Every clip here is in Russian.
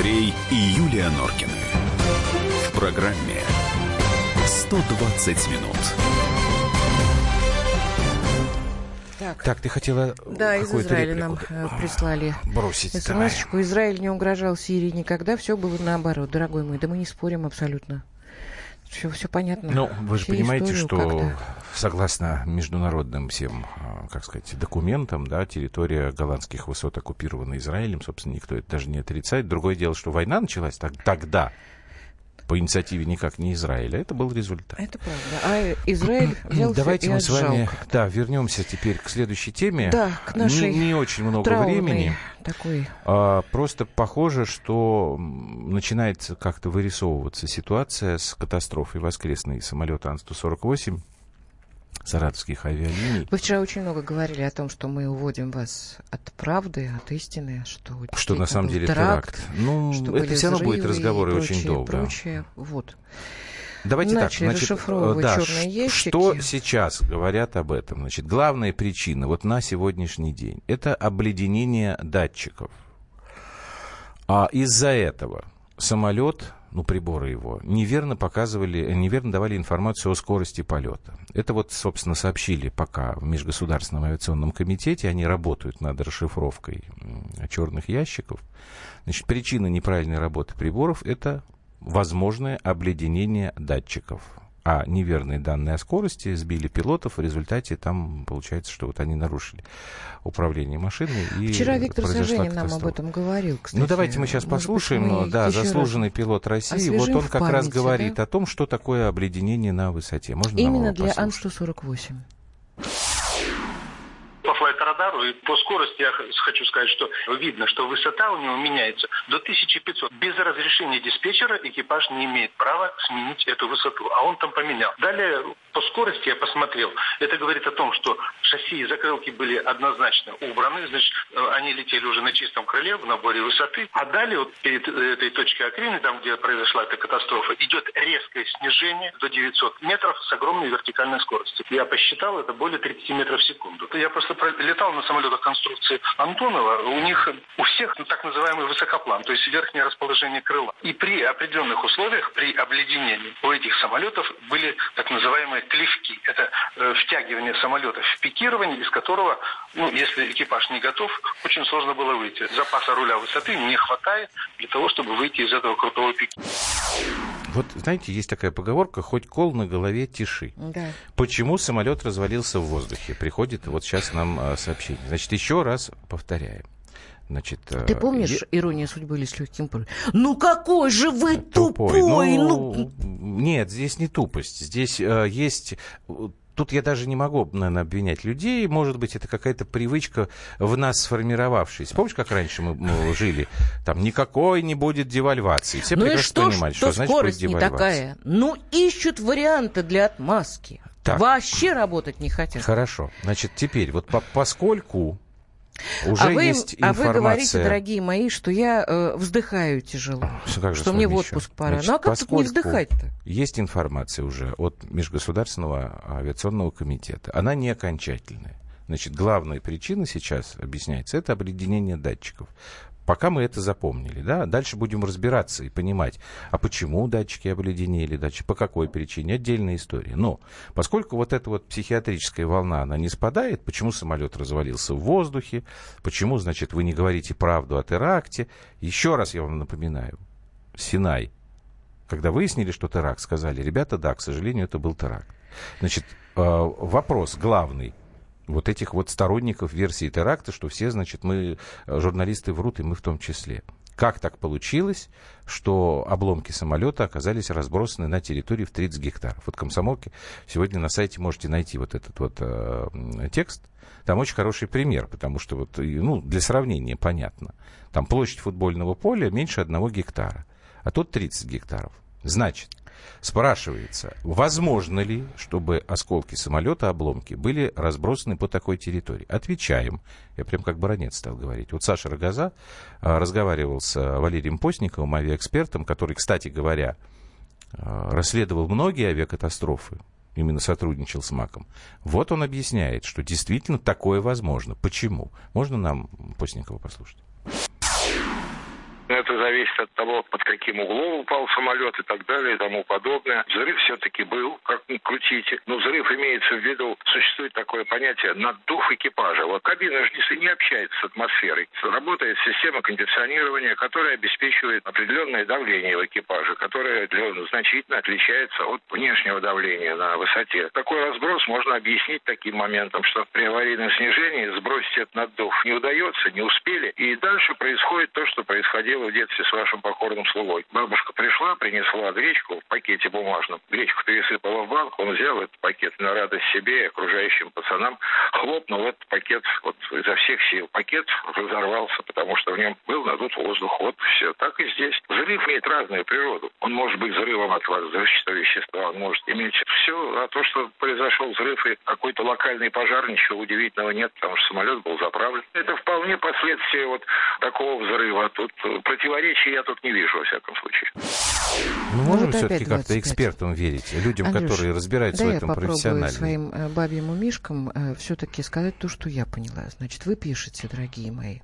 Андрей и Юлия Норкины. В программе 120 минут. Так, Так, ты хотела да, из Израиля реплику, нам э, прислали бросить. давай. смс-очку. Израиль не угрожал Сирии никогда, все было наоборот, дорогой мой. Да мы не спорим абсолютно. Все, все понятно. Ну, вы же понимаете, что как-то. согласно международным всем, а, как сказать, документам, да, территория голландских высот оккупирована Израилем, собственно, никто это даже не отрицает. Другое дело, что война началась так- тогда по инициативе никак не Израиля. Это был результат. Это правда. А Израиль взялся Давайте и мы с вами, да, вернемся теперь к следующей теме. Да, к нашей не, не очень много времени. такой. А, Просто похоже, что начинает как-то вырисовываться ситуация с катастрофой воскресной самолета Ан-148 саратовских авиалиний. Вы вчера очень много говорили о том, что мы уводим вас от правды, от истины, что, Что на самом деле теракт, теракт. Ну, что это все равно будет разговоры и очень долго. Прочее. Вот. Давайте Начали так, значит, да, ящики. что сейчас говорят об этом? Значит, главная причина вот на сегодняшний день это обледенение датчиков. А из-за этого самолет, ну, приборы его, неверно показывали, неверно давали информацию о скорости полета. Это вот, собственно, сообщили пока в Межгосударственном авиационном комитете. Они работают над расшифровкой черных ящиков. Значит, причина неправильной работы приборов – это возможное обледенение датчиков. А неверные данные о скорости сбили пилотов, в результате там получается, что вот они нарушили управление машиной. И Вчера Виктор Саженин нам об этом говорил, кстати. Ну, давайте мы сейчас Может быть, послушаем. мы да, раз заслуженный пилот России. Вот он как раз памяти, говорит да? о том, что такое обледенение на высоте. Можно Именно для послушать? Ан-148. По скорости я хочу сказать, что видно, что высота у него меняется до 1500. Без разрешения диспетчера экипаж не имеет права сменить эту высоту, а он там поменял. Далее по скорости я посмотрел. Это говорит о том, что шасси и закрылки были однозначно убраны, значит, э, они летели уже на чистом крыле в наборе высоты. А далее вот перед э, этой точкой Акрины, там, где произошла эта катастрофа, идет резкое снижение до 900 метров с огромной вертикальной скоростью. Я посчитал, это более 30 метров в секунду. Я просто про- летал на самолетах конструкции Антонова. У них у всех так называемый высокоплан, то есть верхнее расположение крыла. И при определенных условиях, при обледенении у этих самолетов были так называемые клевки. Это э, втягивание самолета в пикирование, из которого, ну, если экипаж не готов, очень сложно было выйти. Запаса руля высоты не хватает для того, чтобы выйти из этого крутого пика. Вот, знаете, есть такая поговорка, хоть кол на голове тиши. Да. Почему самолет развалился в воздухе? Приходит вот сейчас нам а, сообщение. Значит, еще раз повторяем. Значит, Ты э, помнишь е- «Ирония судьбы» или «С легким паром»? Ну какой же вы тупой. тупой! Ну, ну... Нет, здесь не тупость. Здесь э, есть... Тут я даже не могу, наверное, обвинять людей. Может быть, это какая-то привычка в нас сформировавшаяся. Помнишь, как раньше мы, мы жили? Там никакой не будет девальвации. Все Ну и прекрасно что, понимали, что что, значит будет скорость не девальвация. такая? Ну, ищут варианты для отмазки. Так. Вообще работать не хотят. Хорошо. Значит, теперь, вот по- поскольку уже а, вы, есть а вы информация... говорите, дорогие мои, что я э, вздыхаю тяжело. Что, как же что мне в еще? отпуск пора. Значит, ну а как тут не вздыхать-то? Есть информация уже от Межгосударственного авиационного комитета. Она не окончательная. Значит, главная причина сейчас объясняется, это обледенение датчиков. Пока мы это запомнили, да, дальше будем разбираться и понимать, а почему датчики обледенели, датчики, по какой причине, отдельная история. Но поскольку вот эта вот психиатрическая волна, она не спадает, почему самолет развалился в воздухе, почему, значит, вы не говорите правду о теракте, еще раз я вам напоминаю, Синай, когда выяснили, что теракт, сказали, ребята, да, к сожалению, это был теракт. Значит, э, вопрос главный вот этих вот сторонников версии теракта, что все, значит, мы, э, журналисты врут, и мы в том числе. Как так получилось, что обломки самолета оказались разбросаны на территории в 30 гектаров? Вот комсомолки сегодня на сайте можете найти вот этот вот э, текст. Там очень хороший пример, потому что вот, ну, для сравнения понятно. Там площадь футбольного поля меньше одного гектара, а тут 30 гектаров. Значит, спрашивается, возможно ли, чтобы осколки самолета, обломки, были разбросаны по такой территории? Отвечаем. Я прям как баронет стал говорить. Вот Саша Рогоза а, разговаривал с а, Валерием Постниковым, авиаэкспертом, который, кстати говоря, а, расследовал многие авиакатастрофы, именно сотрудничал с МАКом. Вот он объясняет, что действительно такое возможно. Почему? Можно нам Постникова послушать? Это зависит от того, под каким углом упал самолет и так далее и тому подобное. Взрыв все-таки был, как ни крутите. Но взрыв имеется в виду, существует такое понятие наддув экипажа. Вот кабина же не, не общается с атмосферой. Работает система кондиционирования, которая обеспечивает определенное давление в экипаже, которое значительно отличается от внешнего давления на высоте. Такой разброс можно объяснить таким моментом, что при аварийном снижении сбросить этот наддув не удается, не успели, и дальше происходит то, что происходило в детстве с вашим покорным слугой. Бабушка пришла, принесла гречку в пакете бумажном, гречку пересыпала в банку, он взял этот пакет на радость себе и окружающим пацанам, хлопнул этот пакет вот изо всех сил. Пакет разорвался, потому что в нем был надут воздух. Вот все. Так и здесь. Взрыв имеет разную природу. Он может быть взрывом от взрывчатого вещества, он может иметь все, а то, что произошел взрыв и какой-то локальный пожар, ничего удивительного нет, потому что самолет был заправлен. Это вполне последствия вот такого взрыва. Тут противоречий я тут не вижу, во всяком случае. Мы можем вот все-таки как-то экспертам верить, людям, Андрюш, которые разбираются в этом профессионально. своим э, бабьим умишкам э, все-таки сказать то, что я поняла. Значит, вы пишете, дорогие мои,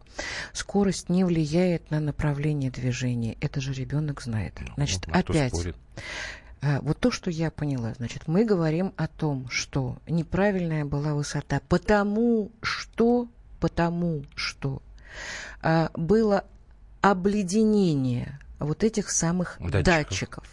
скорость не влияет на направление движения. Это же ребенок знает. Ну, Значит, ну, опять... Э, вот то, что я поняла, значит, мы говорим о том, что неправильная была высота, потому что, потому что а, было обледенение вот этих самых датчиков. датчиков.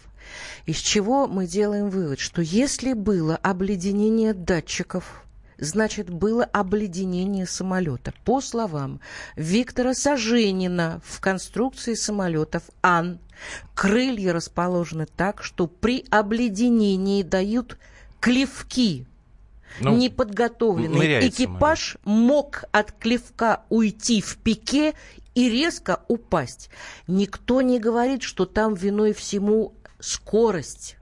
Из чего мы делаем вывод, что если было обледенение датчиков, значит, было обледенение самолета. По словам Виктора Саженина в конструкции самолетов Ан, крылья расположены так, что при обледенении дают клевки. Ну, Неподготовленный экипаж самолет. мог от клевка уйти в пике и резко упасть. Никто не говорит, что там виной всему скорость.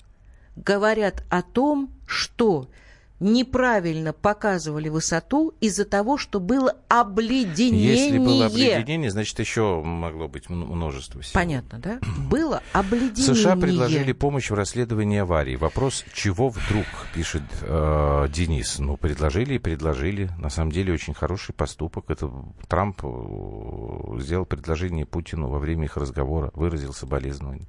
Говорят о том, что неправильно показывали высоту из-за того, что было обледенение. Если было обледенение, значит, еще могло быть множество всего. Понятно, да? Было обледенение. США предложили помощь в расследовании аварии. Вопрос, чего вдруг, пишет э, Денис. Ну, предложили и предложили. На самом деле, очень хороший поступок. Это Трамп э, сделал предложение Путину во время их разговора, выразил соболезнования.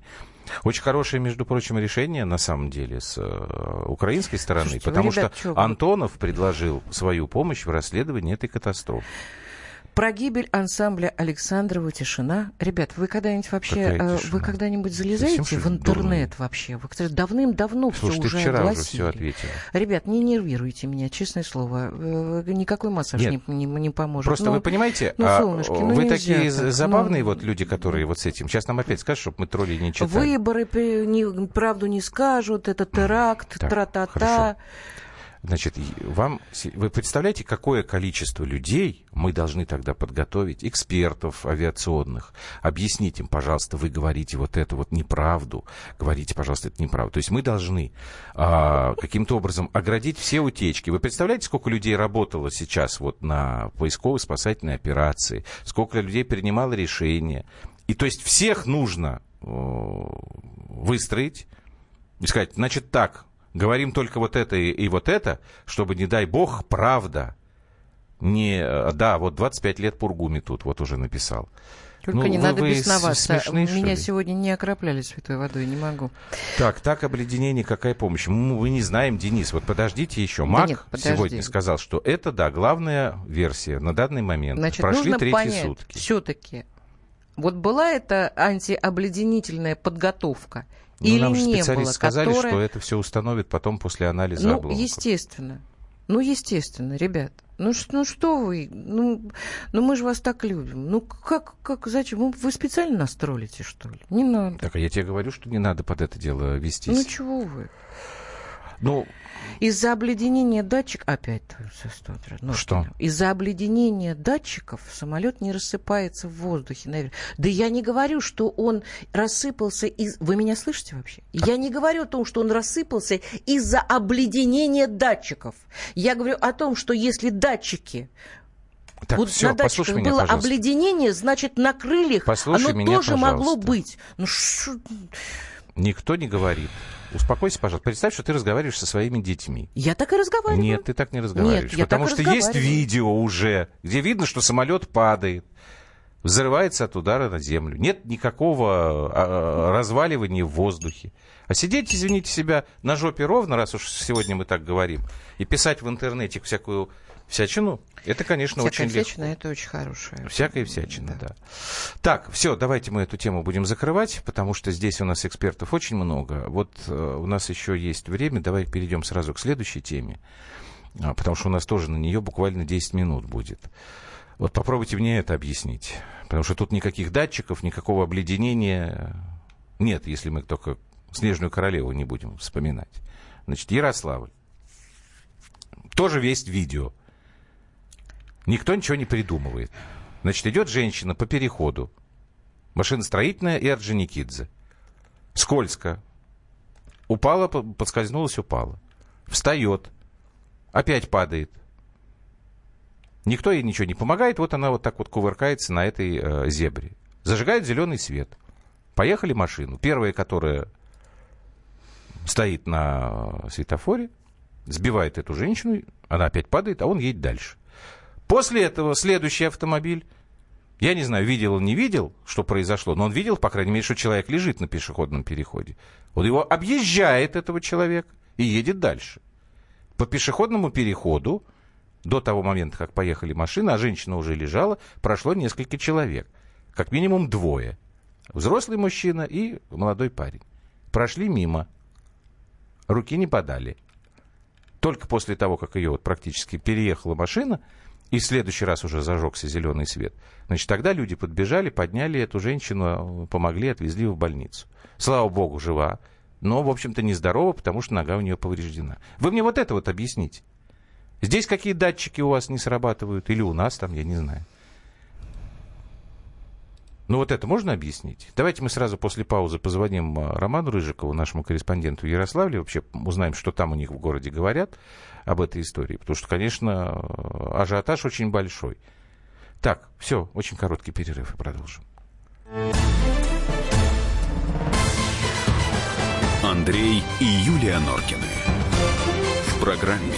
Очень хорошее, между прочим, решение, на самом деле, с э, украинской стороны, Слушайте, потому ребят, что Антонов предложил свою помощь в расследовании этой катастрофы. Про гибель ансамбля Александрова «Тишина». Ребят, вы когда-нибудь вообще, э, вы когда-нибудь залезаете в интернет дурный. вообще? Вы, кстати, давным-давно все уже вчера огласили. уже все ответил. Ребят, не нервируйте меня, честное слово. Э, никакой массаж Нет, не, не, не поможет. Просто но, вы понимаете, ну, солнышки, а, ну, вы такие так, забавные ну, вот люди, которые вот с этим. Сейчас нам опять скажут, чтобы мы тролли не читали. Выборы не, правду не скажут, это теракт, тра-та-та. Значит, вам, вы представляете, какое количество людей мы должны тогда подготовить, экспертов авиационных, объяснить им, пожалуйста, вы говорите вот эту вот неправду, говорите, пожалуйста, это неправда. То есть мы должны а, каким-то образом оградить все утечки. Вы представляете, сколько людей работало сейчас вот на поисковой спасательной операции, сколько людей принимало решения. И то есть всех нужно выстроить и сказать, значит так, говорим только вот это и, и вот это, чтобы, не дай бог, правда. Не, э, да, вот 25 лет Пургу метут, вот уже написал. Только ну, не вы, надо вы бесноваться. Смешные, Меня сегодня не окропляли святой водой, не могу. Так, так обледенение, какая помощь? Мы, вы не знаем, Денис, вот подождите еще. Мак да нет, сегодня сказал, что это, да, главная версия на данный момент. Значит, Прошли нужно третьи понять, сутки. все-таки, вот была эта антиобледенительная подготовка – ну, Или нам же не специалисты было, сказали, которое... что это все установит потом после анализа ну, обломков. естественно. Ну, естественно, ребят. Ну, ну что вы? Ну, ну мы же вас так любим. Ну как, как, зачем? Вы специально нас троллите, что ли? Не надо. Так, а я тебе говорю, что не надо под это дело вестись. Ну чего вы? Ну, из-за обледенения датчиков... Опять ну, Что? Из-за обледенения датчиков самолет не рассыпается в воздухе. Наверное. Да я не говорю, что он рассыпался из... Вы меня слышите вообще? А... Я не говорю о том, что он рассыпался из-за обледенения датчиков. Я говорю о том, что если датчики так, вот все, на датчиках меня, было пожалуйста. обледенение, значит, на крыльях послушай оно меня, тоже пожалуйста. могло быть. Ну, ш... Никто не говорит. Успокойся, пожалуйста. Представь, что ты разговариваешь со своими детьми. Я так и разговариваю. Нет, ты так не разговариваешь. Нет, я потому так что есть видео уже, где видно, что самолет падает. Взрывается от удара на землю. Нет никакого а, разваливания в воздухе. А сидеть, извините себя, на жопе ровно, раз уж сегодня мы так говорим, и писать в интернете всякую всячину, это, конечно, Всякая очень всячина, легко. это очень хорошая. Всякая всячина, да. да. Так, все, давайте мы эту тему будем закрывать, потому что здесь у нас экспертов очень много. Вот э, у нас еще есть время, давай перейдем сразу к следующей теме, а, потому что у нас тоже на нее буквально 10 минут будет. Вот попробуйте мне это объяснить, потому что тут никаких датчиков, никакого обледенения нет, если мы только Снежную королеву не будем вспоминать. Значит, Ярославль. Тоже весь видео. Никто ничего не придумывает. Значит, идет женщина по переходу. Машиностроительная и Орджоникидзе. Скользко. Упала, подскользнулась, упала. Встает. Опять падает. Никто ей ничего не помогает. Вот она вот так вот кувыркается на этой э, зебре. Зажигает зеленый свет. Поехали машину. Первая, которая стоит на светофоре, сбивает эту женщину, она опять падает, а он едет дальше. После этого следующий автомобиль, я не знаю, видел он, не видел, что произошло, но он видел, по крайней мере, что человек лежит на пешеходном переходе. Он его объезжает, этого человека, и едет дальше. По пешеходному переходу, до того момента, как поехали машины, а женщина уже лежала, прошло несколько человек. Как минимум двое. Взрослый мужчина и молодой парень. Прошли мимо руки не подали. Только после того, как ее вот практически переехала машина, и в следующий раз уже зажегся зеленый свет, значит, тогда люди подбежали, подняли эту женщину, помогли, отвезли в больницу. Слава богу, жива, но, в общем-то, нездорова, потому что нога у нее повреждена. Вы мне вот это вот объясните. Здесь какие датчики у вас не срабатывают, или у нас там, я не знаю. Ну вот это можно объяснить? Давайте мы сразу после паузы позвоним а, Роману Рыжикову, нашему корреспонденту в Ярославле, вообще узнаем, что там у них в городе говорят об этой истории. Потому что, конечно, ажиотаж очень большой. Так, все, очень короткий перерыв и продолжим. Андрей и Юлия Норкины. В программе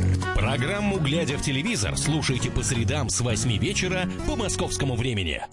Программу «Глядя в телевизор» слушайте по средам с 8 вечера по московскому времени.